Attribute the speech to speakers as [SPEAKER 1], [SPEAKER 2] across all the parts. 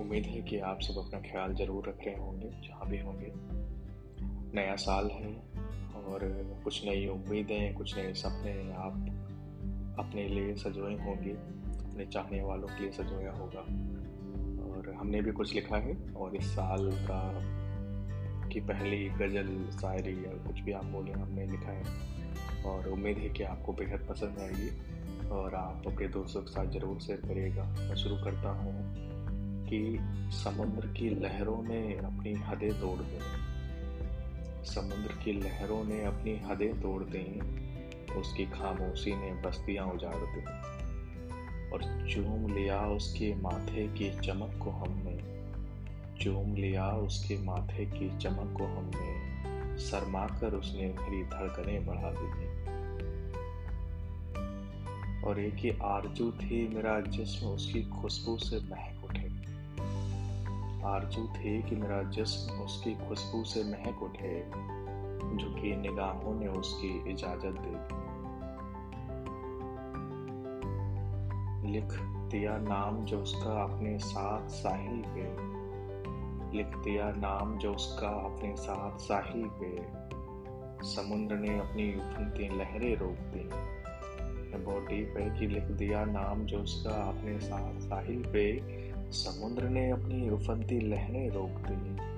[SPEAKER 1] उम्मीद है कि आप सब अपना ख्याल ज़रूर रख रहे होंगे, जहाँ भी होंगे। नया साल है और कुछ नई उम्मीदें, कुछ नए सपने आप अपने लिए सजोए होंगे, अपने चाहने वालों के लिए सजोया होगा। और हमने भी कुछ लिखा है और इस साल का की पहली गज़ल, शायरी या कुछ भी आप बोले, हमने लिखा है। और उम्मीद है कि आपको बेहद पसंद आएगी और आप अपने दोस्तों के साथ ज़रूर शेयर करिएगा। मैं शुरू करता हूँ। कि समुद्र की लहरों ने अपनी हदें तोड़ दी। समुद्र की लहरों ने अपनी हदें तोड़ दी, उसकी खामोशी ने बस्तियाँ उजाड़ दी और चूम लिया उसके माथे की चमक को हमने। चूम लिया उसके माथे की चमक को हमने शर्मा कर उसने मेरी धड़कनें बढ़ा दी और एक ही आरज़ू थी मेरा जिस्म उसकी खुशबू से महक उठे। आरज़ू थी कि मेरा जिस्म उसकी खुशबू से महक उठे झुकी निगाहों ने उसकी इजाज़त दे। दी लिख दिया नाम जो उसका अपने साथ साहिल पे। लिख दिया नाम जो उसका अपने साथ साहिल पे। समुद्र ने अपनी उफनती लहरें रोक दी। बहुत डीप है कि लिख दिया नाम जो उसका अपने साथ साहिल पे। समुद्र ने अपनी उफनती लहरें रोक दी।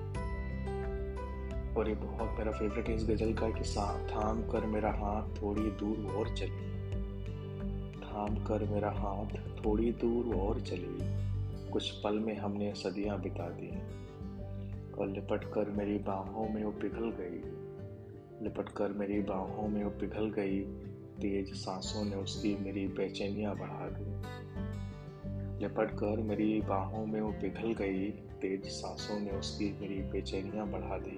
[SPEAKER 1] और ये बहुत मेरा फेवरेट है इस गज़ल का कि थाम कर मेरा हाथ थोड़ी दूर और चली। थाम कर मेरा हाथ थोड़ी दूर और चली। कुछ पल में हमने सदियाँ बिता दी। और लिपट कर मेरी बाहों में वो पिघल गई। लिपट कर मेरी बाहों में वो पिघल गई। तेज सांसों ने उसकी मेरी बेचैनियाँ बढ़ा दी। लिपट कर मेरी बाहों में वो पिघल गई, तेज सांसों ने उसकी मेरी बेचैनियाँ बढ़ा दी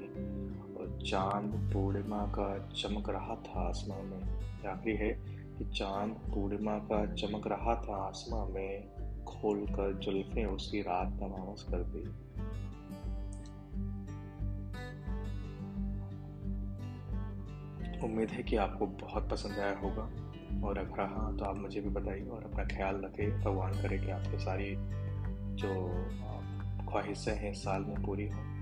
[SPEAKER 1] और चाँद पूर्णिमा का चमक रहा था आसमां में। आखिरी है कि चाँद पूर्णिमा का चमक रहा था आसमां में खोल कर जुल्फे उसकी रात तमावस कर दी। उम्मीद है कि आपको बहुत पसंद आया होगा। और अगर हाँ तो आप मुझे भी बताइए और अपना ख्याल रखें, भगवान करे कि आपकी सारी जो ख्वाहिशें हैं साल में पूरी हों।